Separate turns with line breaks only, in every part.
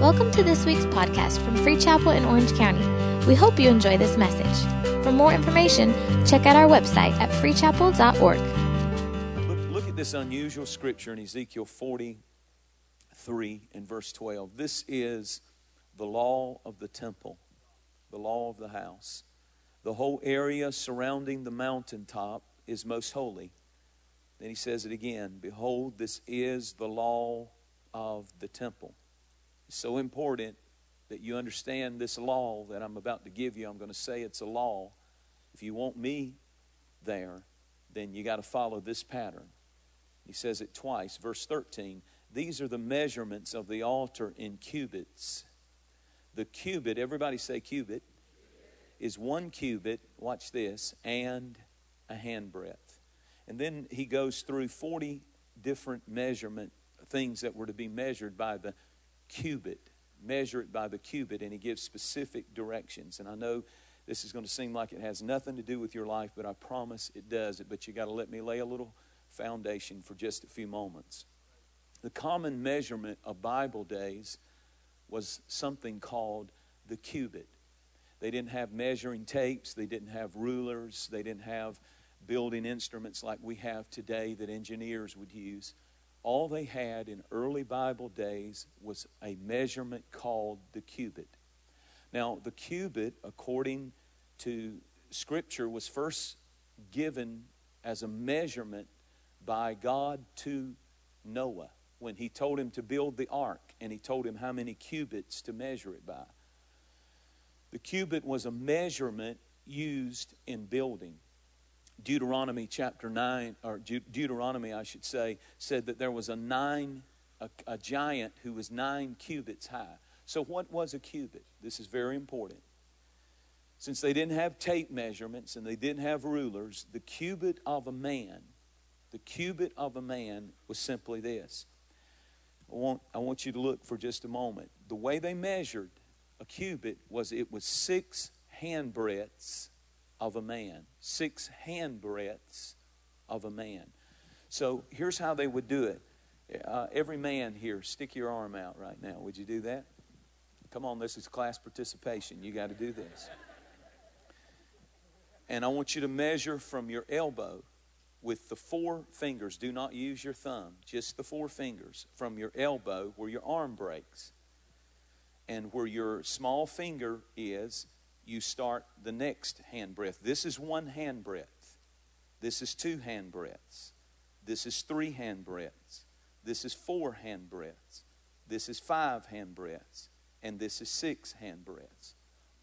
Welcome to this week's podcast from Free Chapel in Orange County. We hope you enjoy this message. For more information, check out our website at freechapel.org.
Look, look at this unusual scripture in Ezekiel 43 and verse 12. This is the law of the temple, the law of the house. The whole area surrounding the mountaintop is most holy. Then he says it again Behold, this is the law of the temple. It's so important that you understand this law that I'm about to give you. I'm going to say it's a law. If you want me there, then you got to follow this pattern. He says it twice. Verse 13 These are the measurements of the altar in cubits. The cubit, everybody say cubit, is one cubit, watch this, and a handbreadth. And then he goes through 40 different measurement things that were to be measured by the cubit. Measure it by the cubit, and he gives specific directions. And I know this is going to seem like it has nothing to do with your life, but I promise it does. It. But you got to let me lay a little foundation for just a few moments. The common measurement of Bible days was something called the cubit. They didn't have measuring tapes, they didn't have rulers, they didn't have building instruments like we have today that engineers would use. All they had in early Bible days was a measurement called the cubit. Now, the cubit, according to Scripture, was first given as a measurement by God to Noah when he told him to build the ark and he told him how many cubits to measure it by. The cubit was a measurement used in building. Deuteronomy chapter 9, or Deuteronomy, I should say, said that there was a nine, a, a giant who was nine cubits high. So, what was a cubit? This is very important. Since they didn't have tape measurements and they didn't have rulers, the cubit of a man, the cubit of a man was simply this. I want, I want you to look for just a moment. The way they measured a cubit was it was six hand breadths of a man. Six hand breadths of a man. So here's how they would do it. Uh, every man here, stick your arm out right now. Would you do that? Come on, this is class participation. You got to do this. And I want you to measure from your elbow with the four fingers. Do not use your thumb, just the four fingers from your elbow where your arm breaks. And where your small finger is, you start the next hand breadth. This is one hand breadth. This is two hand breadths. This is three hand breadths. This is four hand breadths. This is five hand breadths. And this is six hand breadths.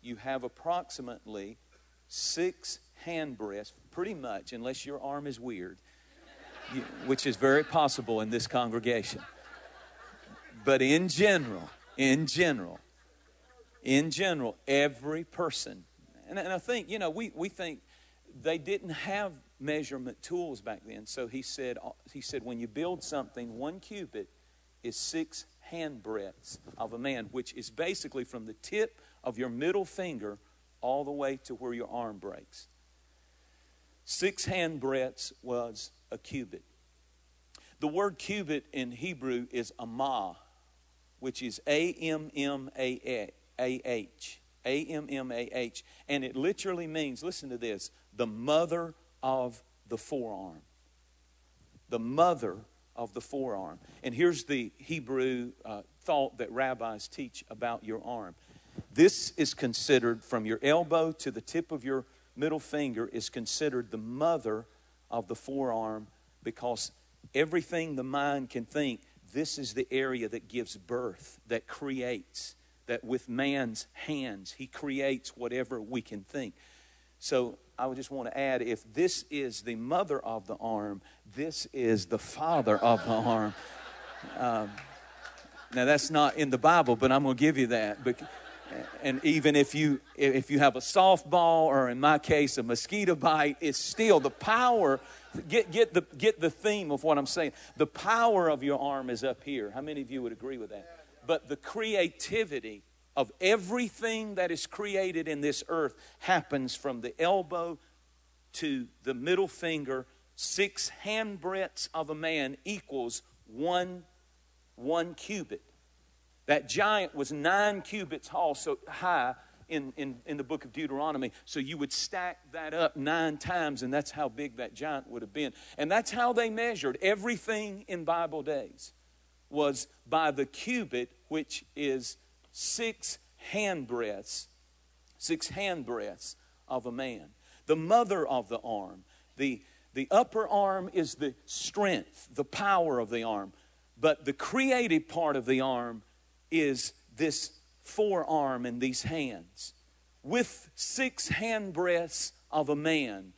You have approximately six hand breadths, pretty much, unless your arm is weird, you, which is very possible in this congregation. But in general, in general, in general, every person, and, and I think, you know, we, we think they didn't have measurement tools back then. So he said, uh, he said, when you build something, one cubit is six hand breadths of a man, which is basically from the tip of your middle finger all the way to where your arm breaks. Six hand breadths was a cubit. The word cubit in Hebrew is amah, which is A M M A a H. A M M A H. And it literally means, listen to this, the mother of the forearm. The mother of the forearm. And here's the Hebrew uh, thought that rabbis teach about your arm. This is considered from your elbow to the tip of your middle finger is considered the mother of the forearm because everything the mind can think, this is the area that gives birth, that creates that with man's hands, he creates whatever we can think. So I would just want to add if this is the mother of the arm, this is the father of the arm. Um, now that's not in the Bible, but I'm going to give you that. But, and even if you if you have a softball or in my case a mosquito bite, it's still the power. Get get the get the theme of what I'm saying. The power of your arm is up here. How many of you would agree with that? But the creativity of everything that is created in this earth happens from the elbow to the middle finger. Six hand breadths of a man equals one, one cubit. That giant was nine cubits tall, so high in, in, in the book of Deuteronomy. So you would stack that up nine times, and that's how big that giant would have been. And that's how they measured everything in Bible days was by the cubit, which is six hand breadths, six hand breadths of a man. The mother of the arm, the, the upper arm is the strength, the power of the arm, but the creative part of the arm is this forearm and these hands. With six hand breadths of a man,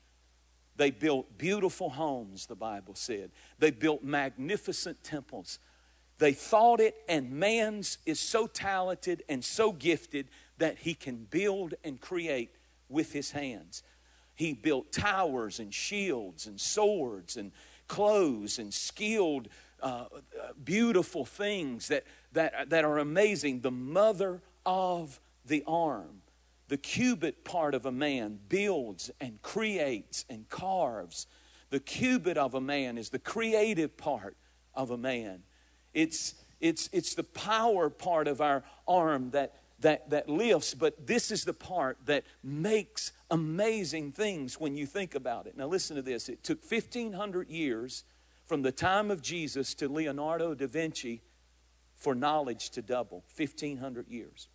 they built beautiful homes, the Bible said. They built magnificent temples. They thought it, and man's is so talented and so gifted that he can build and create with his hands. He built towers and shields and swords and clothes and skilled, uh, beautiful things that, that, that are amazing. The mother of the arm, the cubit part of a man, builds and creates and carves. The cubit of a man is the creative part of a man. It's, it's, it's the power part of our arm that, that, that lifts, but this is the part that makes amazing things when you think about it. Now, listen to this. It took 1,500 years from the time of Jesus to Leonardo da Vinci for knowledge to double. 1,500 years.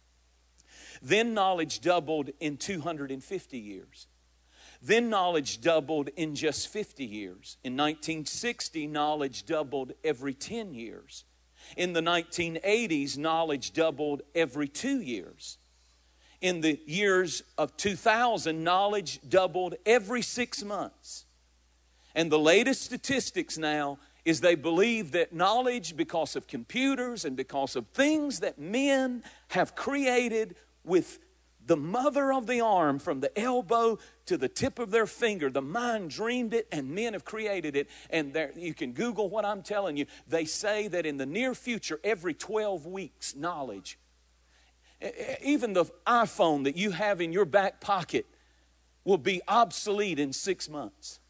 Then knowledge doubled in 250 years. Then knowledge doubled in just 50 years. In 1960, knowledge doubled every 10 years. In the 1980s, knowledge doubled every two years. In the years of 2000, knowledge doubled every six months. And the latest statistics now is they believe that knowledge, because of computers and because of things that men have created with the mother of the arm from the elbow to the tip of their finger. The mind dreamed it, and men have created it. And there, you can Google what I'm telling you. They say that in the near future, every 12 weeks, knowledge, even the iPhone that you have in your back pocket, will be obsolete in six months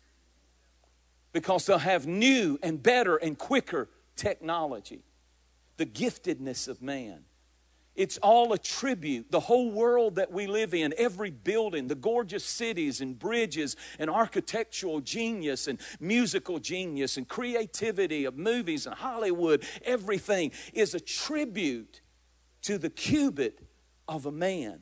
because they'll have new and better and quicker technology. The giftedness of man. It's all a tribute. The whole world that we live in, every building, the gorgeous cities and bridges and architectural genius and musical genius and creativity of movies and Hollywood, everything is a tribute to the cubit of a man,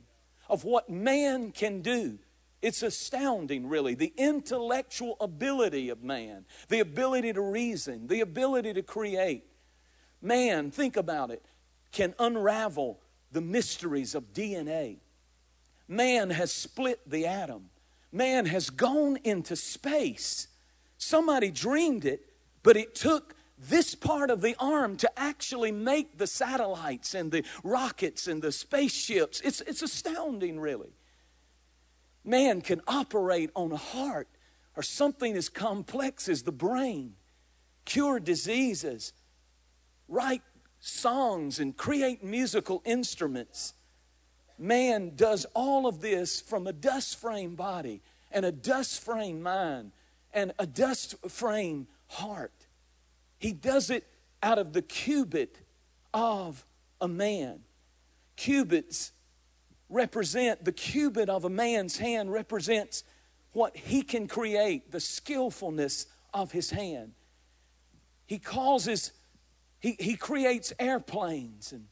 of what man can do. It's astounding, really, the intellectual ability of man, the ability to reason, the ability to create. Man, think about it can unravel the mysteries of DNA. Man has split the atom. Man has gone into space. Somebody dreamed it, but it took this part of the arm to actually make the satellites and the rockets and the spaceships. It's, it's astounding, really. Man can operate on a heart or something as complex as the brain, cure diseases, write songs and create musical instruments. Man does all of this from a dust frame body and a dust frame mind and a dust frame heart. He does it out of the cubit of a man. Cubits represent, the cubit of a man's hand represents what he can create, the skillfulness of his hand. He causes he, he creates airplanes and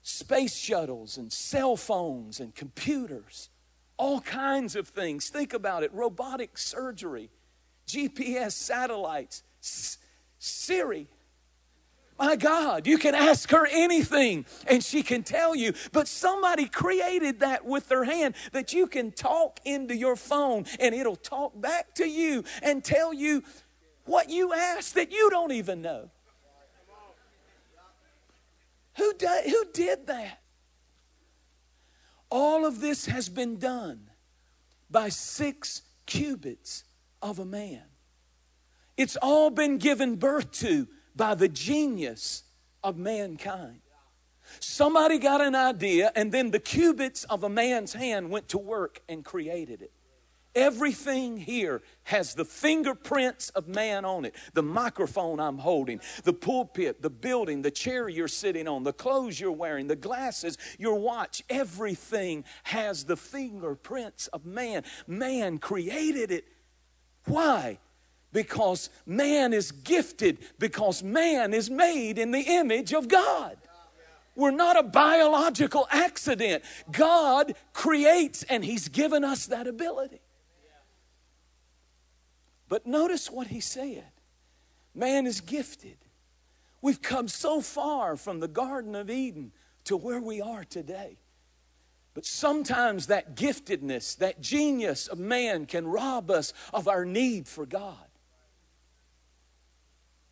space shuttles and cell phones and computers, all kinds of things. Think about it robotic surgery, GPS satellites, S- Siri. My God, you can ask her anything and she can tell you. But somebody created that with their hand that you can talk into your phone and it'll talk back to you and tell you what you asked that you don't even know. Who did, who did that? All of this has been done by six cubits of a man. It's all been given birth to by the genius of mankind. Somebody got an idea, and then the cubits of a man's hand went to work and created it. Everything here has the fingerprints of man on it. The microphone I'm holding, the pulpit, the building, the chair you're sitting on, the clothes you're wearing, the glasses, your watch, everything has the fingerprints of man. Man created it. Why? Because man is gifted, because man is made in the image of God. We're not a biological accident. God creates, and He's given us that ability. But notice what he said man is gifted. We've come so far from the Garden of Eden to where we are today. But sometimes that giftedness, that genius of man can rob us of our need for God.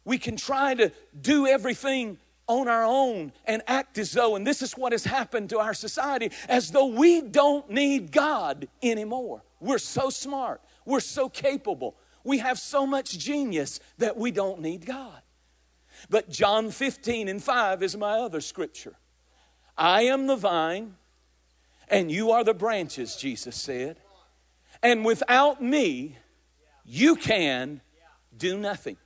We can try to do everything on our own and act as though, and this is what has happened to our society, as though we don't need God anymore. We're so smart, we're so capable, we have so much genius that we don't need God. But John 15 and 5 is my other scripture. I am the vine, and you are the branches, Jesus said. And without me, you can do nothing.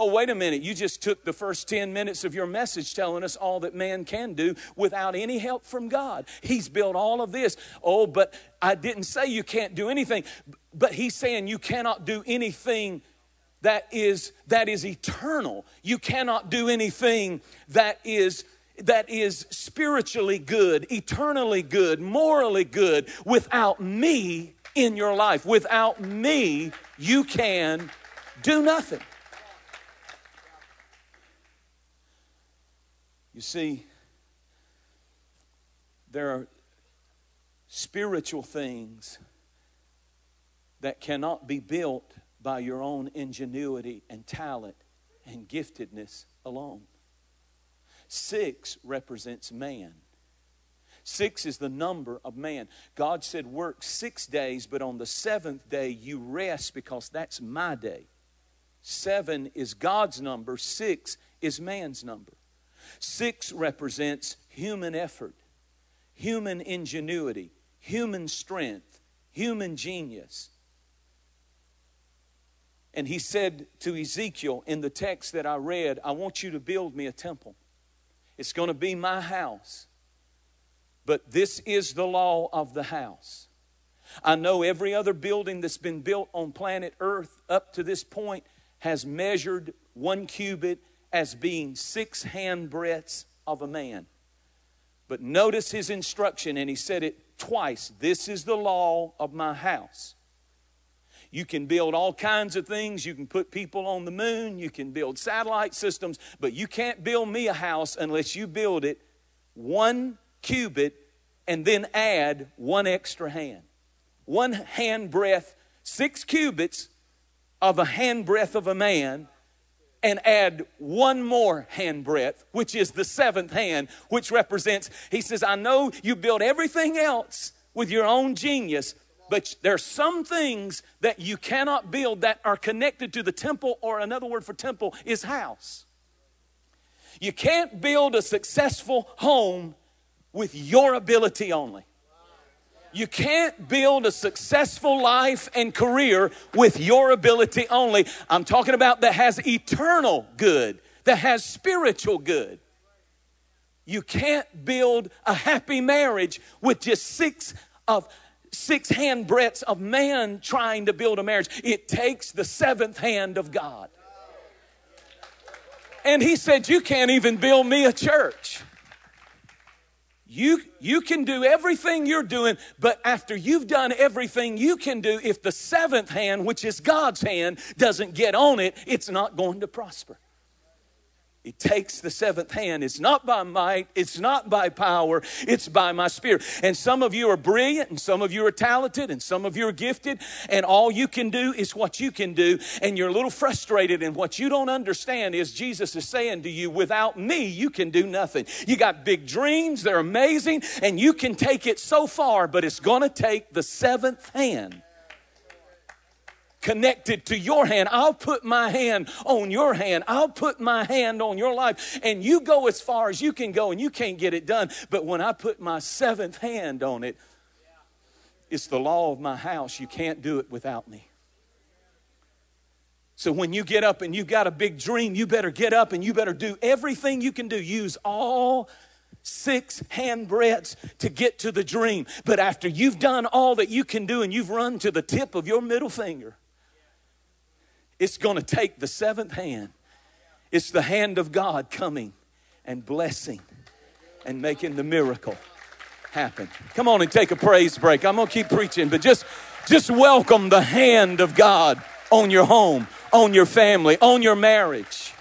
Oh, wait a minute. You just took the first 10 minutes of your message telling us all that man can do without any help from God. He's built all of this. Oh, but I didn't say you can't do anything. But he's saying you cannot do anything that is that is eternal. You cannot do anything that is that is spiritually good, eternally good, morally good without me in your life. Without me, you can do nothing. You see, there are spiritual things that cannot be built by your own ingenuity and talent and giftedness alone. Six represents man. Six is the number of man. God said, Work six days, but on the seventh day you rest because that's my day. Seven is God's number, six is man's number. Six represents human effort, human ingenuity, human strength, human genius. And he said to Ezekiel in the text that I read, I want you to build me a temple. It's going to be my house. But this is the law of the house. I know every other building that's been built on planet Earth up to this point has measured one cubit as being six hand breadths of a man. But notice his instruction, and he said it twice This is the law of my house. You can build all kinds of things. You can put people on the moon. You can build satellite systems. But you can't build me a house unless you build it one cubit and then add one extra hand. One hand breadth, six cubits of a hand breadth of a man and add one more hand breadth, which is the seventh hand, which represents, he says, I know you build everything else with your own genius, but there's some things that you cannot build that are connected to the temple, or another word for temple is house. You can't build a successful home with your ability only. You can't build a successful life and career with your ability only. I'm talking about that has eternal good, that has spiritual good. You can't build a happy marriage with just six of six hand breadths of man trying to build a marriage. It takes the seventh hand of God. And he said, You can't even build me a church. You, you can do everything you're doing, but after you've done everything you can do, if the seventh hand, which is God's hand, doesn't get on it, it's not going to prosper. It takes the seventh hand. It's not by might, it's not by power, it's by my spirit. And some of you are brilliant, and some of you are talented, and some of you are gifted, and all you can do is what you can do, and you're a little frustrated. And what you don't understand is Jesus is saying to you, without me, you can do nothing. You got big dreams, they're amazing, and you can take it so far, but it's gonna take the seventh hand connected to your hand. I'll put my hand on your hand. I'll put my hand on your life. And you go as far as you can go and you can't get it done. But when I put my seventh hand on it, It's the law of my house. You can't do it without me. So when you get up and you've got a big dream, you better get up and you better do everything you can do. Use all six hand breadths to get to the dream. But after you've done all that you can do and you've run to the tip of your middle finger, it's going to take the seventh hand. It's the hand of God coming and blessing and making the miracle happen. Come on and take a praise break. I'm going to keep preaching, but just just welcome the hand of God on your home on your family, on your marriage.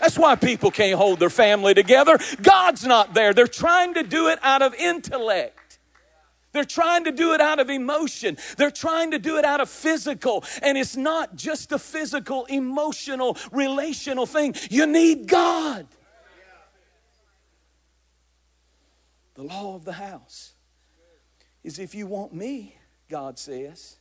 That's why people can't hold their family together. God's not there. They're trying to do it out of intellect. They're trying to do it out of emotion. They're trying to do it out of physical. And it's not just a physical, emotional, relational thing. You need God. The law of the house is if you want me, God says,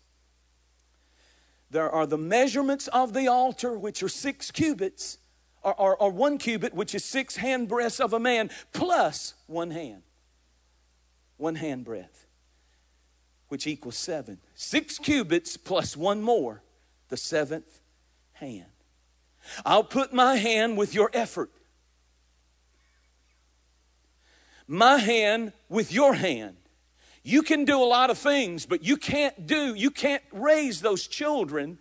there are the measurements of the altar, which are six cubits, or, or, or one cubit, which is six hand breadths of a man, plus one hand. One hand breadth, which equals seven. Six cubits plus one more, the seventh hand. I'll put my hand with your effort. My hand with your hand. You can do a lot of things, but you can't do, you can't raise those children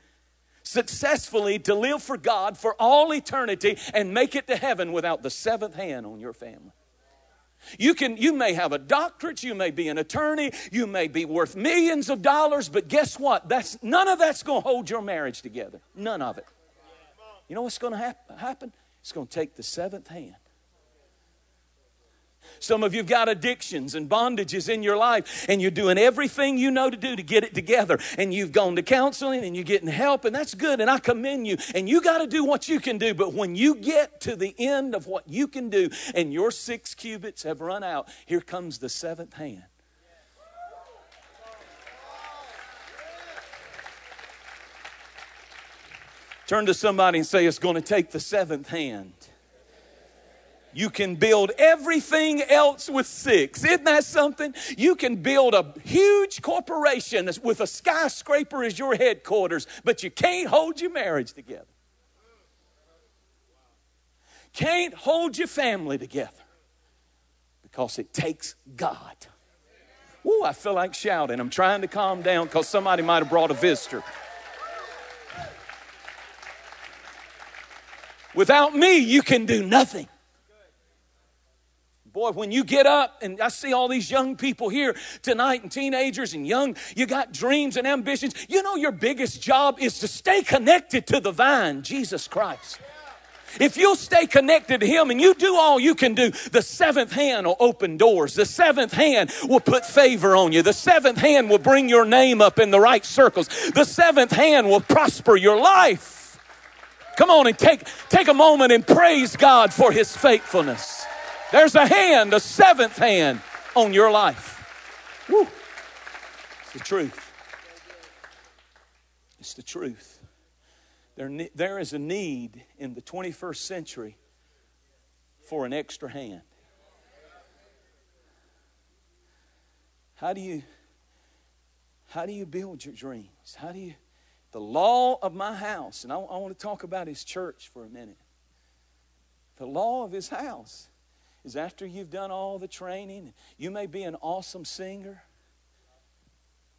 successfully to live for God for all eternity and make it to heaven without the seventh hand on your family. You can you may have a doctorate, you may be an attorney, you may be worth millions of dollars, but guess what? That's none of that's going to hold your marriage together. None of it. You know what's going to hap- happen? It's going to take the seventh hand some of you've got addictions and bondages in your life, and you're doing everything you know to do to get it together. And you've gone to counseling and you're getting help, and that's good, and I commend you. And you got to do what you can do. But when you get to the end of what you can do, and your six cubits have run out, here comes the seventh hand. Turn to somebody and say, It's going to take the seventh hand you can build everything else with six. Isn't that something? You can build a huge corporation with a skyscraper as your headquarters, but you can't hold your marriage together. Can't hold your family together because it takes God. Ooh, I feel like shouting. I'm trying to calm down because somebody might have brought a visitor. Without me, you can do nothing. Boy, when you get up, and I see all these young people here tonight, and teenagers and young, you got dreams and ambitions. You know, your biggest job is to stay connected to the vine, Jesus Christ. If you'll stay connected to Him and you do all you can do, the seventh hand will open doors. The seventh hand will put favor on you. The seventh hand will bring your name up in the right circles. The seventh hand will prosper your life. Come on and take, take a moment and praise God for His faithfulness. There's a hand, a seventh hand on your life. Woo. It's the truth. It's the truth. There, there is a need in the 21st century for an extra hand. How do you how do you build your dreams? How do you the law of my house, and I, I want to talk about his church for a minute. The law of his house is after you've done all the training, you may be an awesome singer.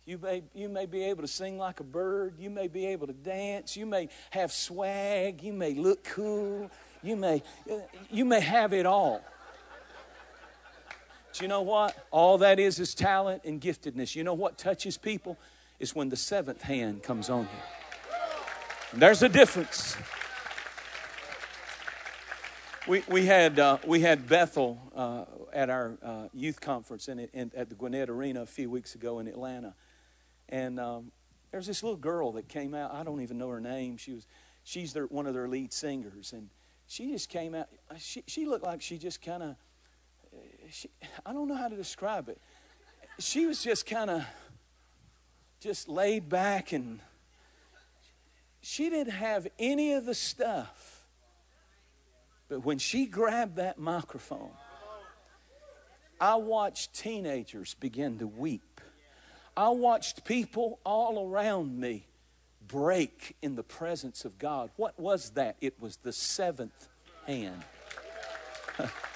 You may, you may be able to sing like a bird. You may be able to dance. You may have swag. You may look cool. You may, you may have it all. But you know what? All that is is talent and giftedness. You know what touches people? Is when the seventh hand comes on you. And there's a difference. We, we, had, uh, we had Bethel uh, at our uh, youth conference in, in, at the Gwinnett Arena a few weeks ago in Atlanta. And um, there's this little girl that came out. I don't even know her name. She was, she's their, one of their lead singers. And she just came out. She, she looked like she just kind of, I don't know how to describe it. She was just kind of just laid back and she didn't have any of the stuff but when she grabbed that microphone, I watched teenagers begin to weep. I watched people all around me break in the presence of God. What was that? It was the seventh hand.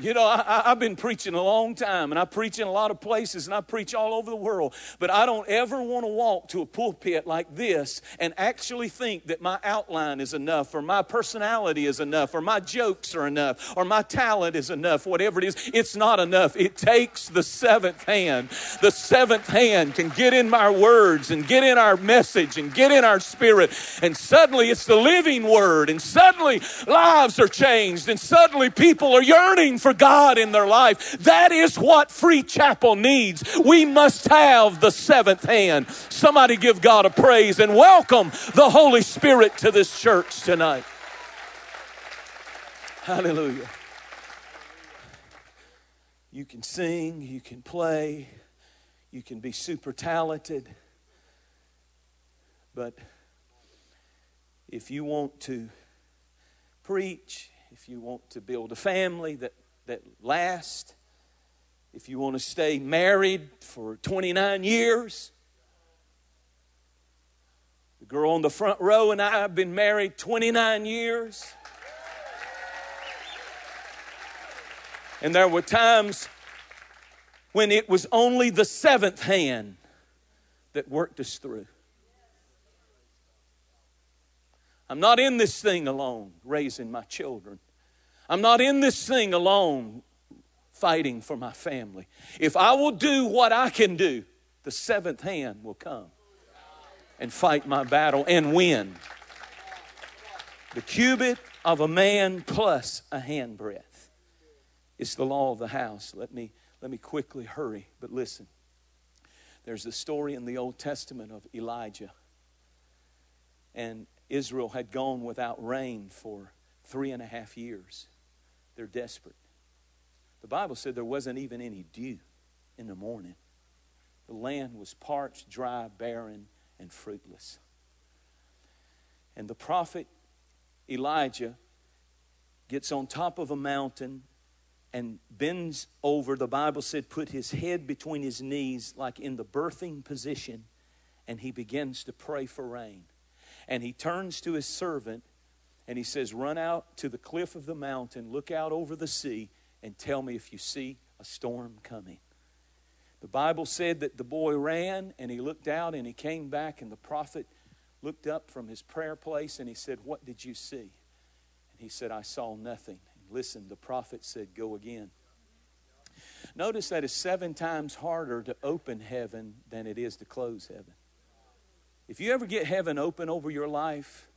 You know, I, have been preaching a long time, and I preach in a lot of places, and I preach all over the world, but I don't ever want to walk to a pulpit like this and actually think that my outline is enough, or my personality is enough, or my jokes are enough, or my talent is enough, whatever it is. It's not enough. It takes the seventh hand. The seventh hand can get in our words and get in our message and get in our spirit, and suddenly it's the living word, and suddenly lives are changed, and suddenly people are yearning for God in their life. That is what Free Chapel needs. We must have the seventh hand. Somebody give God a praise and welcome the Holy Spirit to this church tonight. Hallelujah. You can sing, you can play, you can be super talented, but if you want to preach, if you want to build a family that that last. If you want to stay married for 29 years, the girl on the front row and I have been married 29 years. And there were times when it was only the seventh hand that worked us through. I'm not in this thing alone, raising my children. I'm not in this thing alone fighting for my family. If I will do what I can do, the seventh hand will come and fight my battle and win. The cubit of a man plus a handbreadth. It's the law of the house. Let me, let me quickly hurry, but listen. There's a story in the Old Testament of Elijah. And Israel had gone without rain for three and a half years. They're desperate. The Bible said there wasn't even any dew in the morning. The land was parched, dry, barren, and fruitless. And the prophet Elijah gets on top of a mountain and bends over. The Bible said, put his head between his knees, like in the birthing position, and he begins to pray for rain. And he turns to his servant and he says, Run out to the cliff of the mountain, look out over the sea, and tell me if you see a storm coming. The Bible said that the boy ran and he looked out and he came back, and the prophet looked up from his prayer place and he said, What did you see? And he said, I saw nothing. And listen, the prophet said, Go again. Notice that it's seven times harder to open heaven than it is to close heaven. If you ever get heaven open over your life,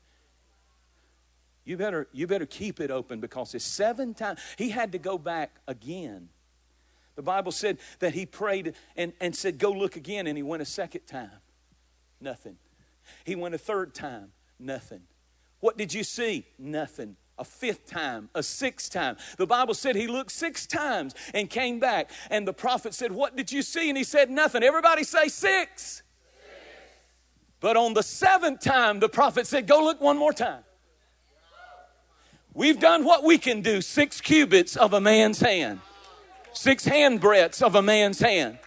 you better, you better keep it open because it's seven times. He had to go back again. The Bible said that he prayed and, and said, Go look again. And he went a second time. Nothing. He went a third time. Nothing. What did you see? Nothing. A fifth time, a sixth time. The Bible said he looked six times and came back. And the prophet said, What did you see? And he said, Nothing. Everybody say six. six. But on the seventh time, the prophet said, Go look one more time. We've done what we can do six cubits of a man's hand, six hand breadths of a man's hand.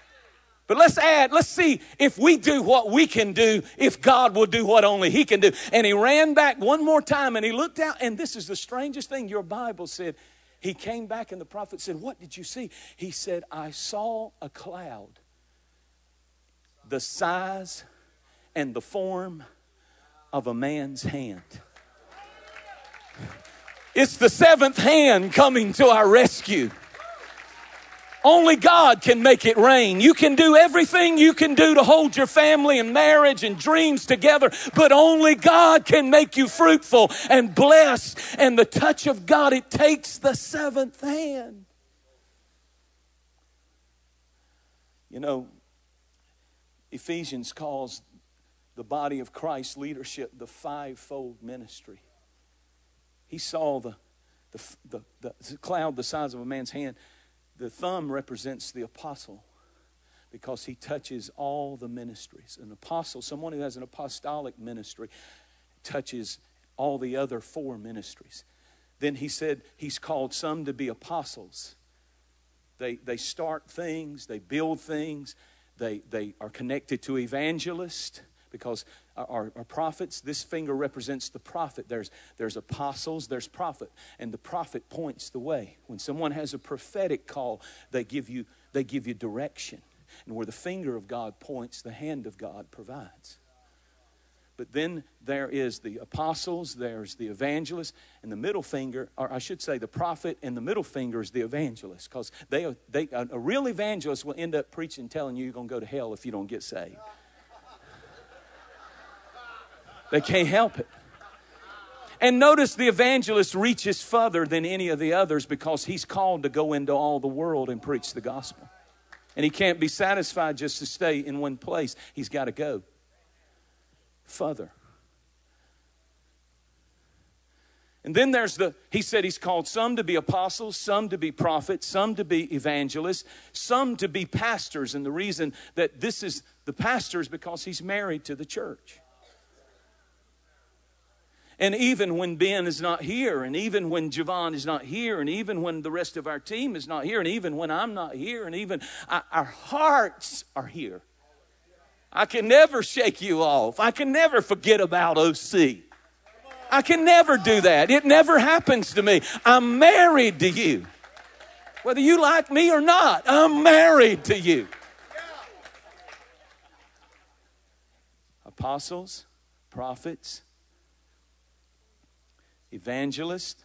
But let's add, let's see if we do what we can do, if God will do what only He can do. And he ran back one more time and he looked out, and this is the strangest thing your Bible said. He came back and the prophet said, What did you see? He said, I saw a cloud the size and the form of a man's hand. It's the seventh hand coming to our rescue. Only God can make it rain. You can do everything you can do to hold your family and marriage and dreams together, but only God can make you fruitful and blessed. And the touch of God, it takes the seventh hand. You know, Ephesians calls the body of Christ leadership the fivefold ministry. He saw the, the, the, the cloud the size of a man's hand. The thumb represents the apostle because he touches all the ministries. An apostle, someone who has an apostolic ministry, touches all the other four ministries. Then he said he's called some to be apostles, they, they start things, they build things, they, they are connected to evangelists because our, our, prophets, this finger represents the prophet. There's, there's apostles, there's prophet, and the prophet points the way. When someone has a prophetic call, they give you, they give you direction. And where the finger of God points, the hand of God provides. But then there is the apostles, there's the evangelist, and the middle finger, or I should say the prophet, and the middle finger is the evangelist. Because they, they, a real evangelist will end up preaching, telling you you're going to go to hell if you don't get saved. They can't help it. And notice the evangelist reaches further than any of the others because he's called to go into all the world and preach the gospel. And he can't be satisfied just to stay in one place, he's got to go further. And then there's the, he said he's called some to be apostles, some to be prophets, some to be evangelists, some to be pastors. And the reason that this is the pastor is because he's married to the church. And even when Ben is not here, and even when Javon is not here, and even when the rest of our team is not here, and even when I'm not here, and even our hearts are here. I can never shake you off. I can never forget about OC. I can never do that. It never happens to me. I'm married to you. Whether you like me or not, I'm married to you. Apostles, prophets, evangelist.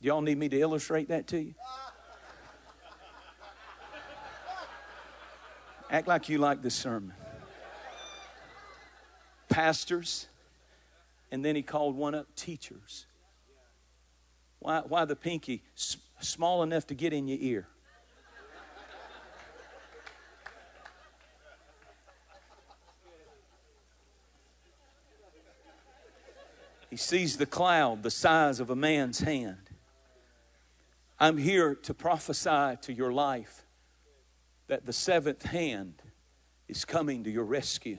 Do y'all need me to illustrate that to you? Act like you like this sermon. Pastors, and then he called one up teachers. Why, why the pinky? S- small enough to get in your ear. He sees the cloud the size of a man's hand. I'm here to prophesy to your life that the seventh hand is coming to your rescue.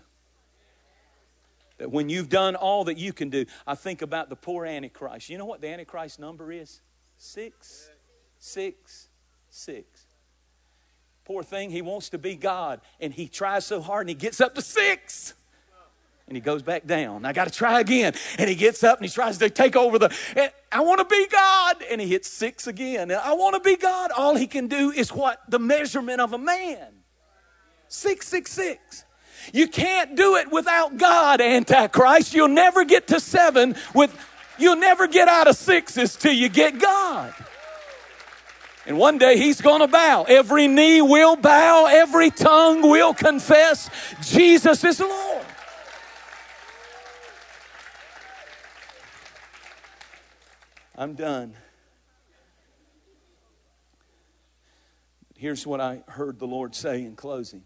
That when you've done all that you can do, I think about the poor Antichrist. You know what the Antichrist number is? Six, six, six. Poor thing, he wants to be God, and he tries so hard and he gets up to six and he goes back down. I got to try again. And he gets up and he tries to take over the, I want to be God. And he hits six again. And I want to be God. All he can do is what? The measurement of a man. Six, six, six. You can't do it without God, Antichrist. You'll never get to seven with, you'll never get out of sixes till you get God. And one day he's going to bow. Every knee will bow, every tongue will confess Jesus is Lord. I'm done. Here's what I heard the Lord say in closing.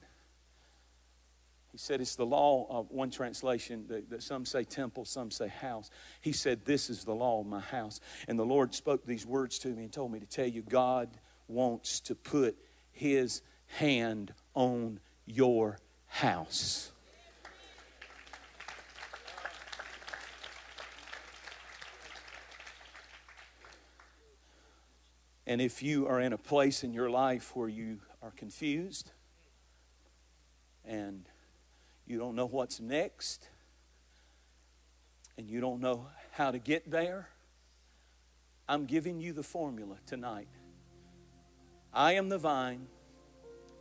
He said it's the law of one translation that, that, some say temple, some say house. He said, This is the law of my house. And the Lord spoke these words to me and told me to tell you God wants to put his hand on your house. And if you are in a place in your life where you are confused and you don't know what's next and you don't know how to get there, I'm giving you the formula tonight. I am the vine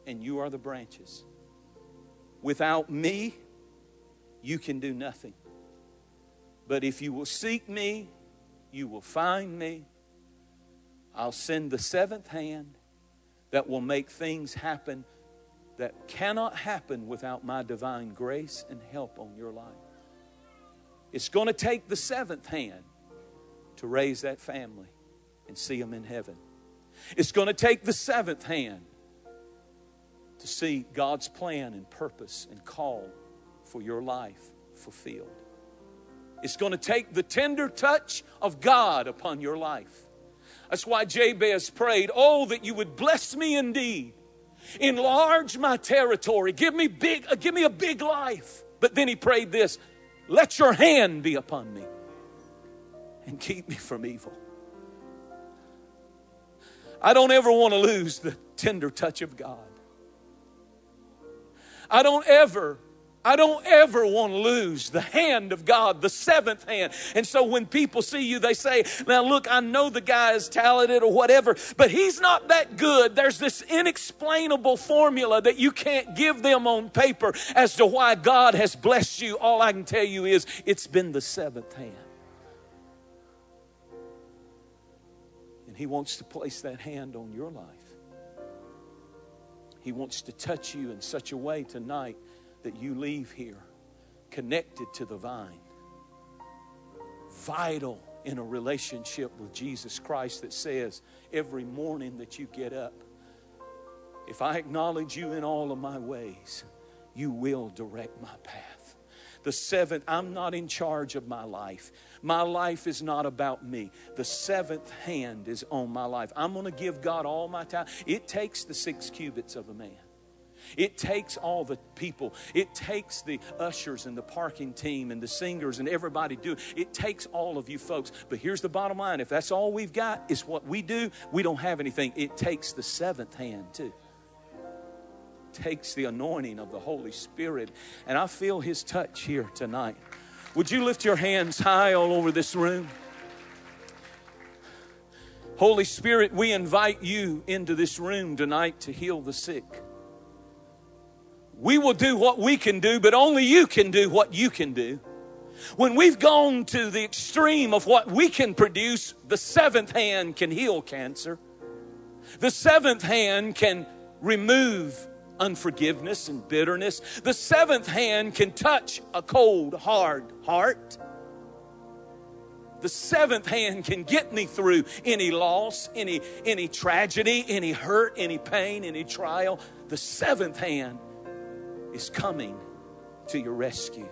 and you are the branches. Without me, you can do nothing. But if you will seek me, you will find me I'll send the seventh hand that will make things happen that cannot happen without my divine grace and help on your life. It's going to take the seventh hand to raise that family and see them in heaven. It's going to take the seventh hand to see God's plan and purpose and call for your life fulfilled. It's going to take the tender touch of God upon your life that's why Jabez prayed, Oh, that you would bless me indeed. Enlarge my territory. Give me big, uh, give me a big life. But then he prayed this, let your hand be upon me and keep me from evil. I don't ever want to lose the tender touch of God. I don't ever I don't ever want to lose the hand of God, the seventh hand. And so when people see you, they say, Now look, I know the guy is talented or whatever, but he's not that good. There's this inexplainable formula that you can't give them on paper as to why God has blessed you. All I can tell you is it's been the seventh hand. And He wants to place that hand on your life. He wants to touch you in such a way tonight that you leave here connected to the vine, vital in a relationship with Jesus Christ that says every morning that you get up, if I acknowledge you in all of my ways, you will direct my path. The seventh, I'm not in charge of my life. My life is not about me. The seventh hand is on my life. I'm going to give God all my time. It takes the six cubits of a man. It takes all the people. It takes the ushers and the parking team and the singers and everybody do. It takes all of you folks. But here's the bottom line. If that's all we've got is what we do, we don't have anything. It takes the seventh hand too. Takes the anointing of the Holy Spirit. And I feel his touch here tonight. Would you lift your hands high all over this room? Holy Spirit, we invite you into this room tonight to heal the sick. We will do what we can do, but only you can do what you can do. When we've gone to the extreme of what we can produce, the seventh hand can heal cancer. The seventh hand can remove unforgiveness and bitterness. The seventh hand can touch a cold, hard heart. The seventh hand can get me through any loss, any, any tragedy, any hurt, any pain, any trial. The seventh hand is coming to your rescue.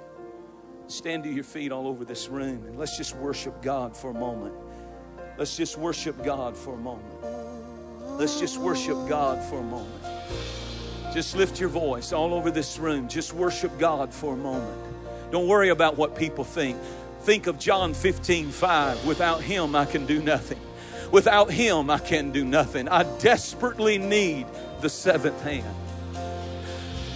Stand to your feet all over this room and let's just worship God for a moment. Let's just worship God for a moment. Let's just worship God for a moment. Just lift your voice all over this room. Just worship God for a moment. Don't worry about what people think. Think of John 15, 5. Without him, I can do nothing. Without him, I can do nothing. I desperately need the seventh hand.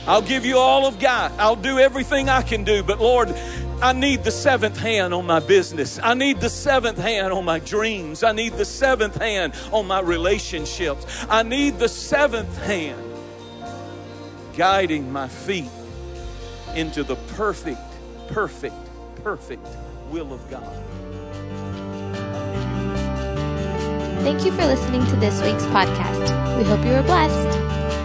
I'll give you all of God. I'll do everything I can do. But Lord, I need the seventh hand on my business. I need the seventh hand on my dreams. I need the seventh hand on my relationships. I need the seventh hand guiding my feet into the perfect, perfect, perfect will of God.
Thank you for listening to this week's podcast. We hope you were blessed.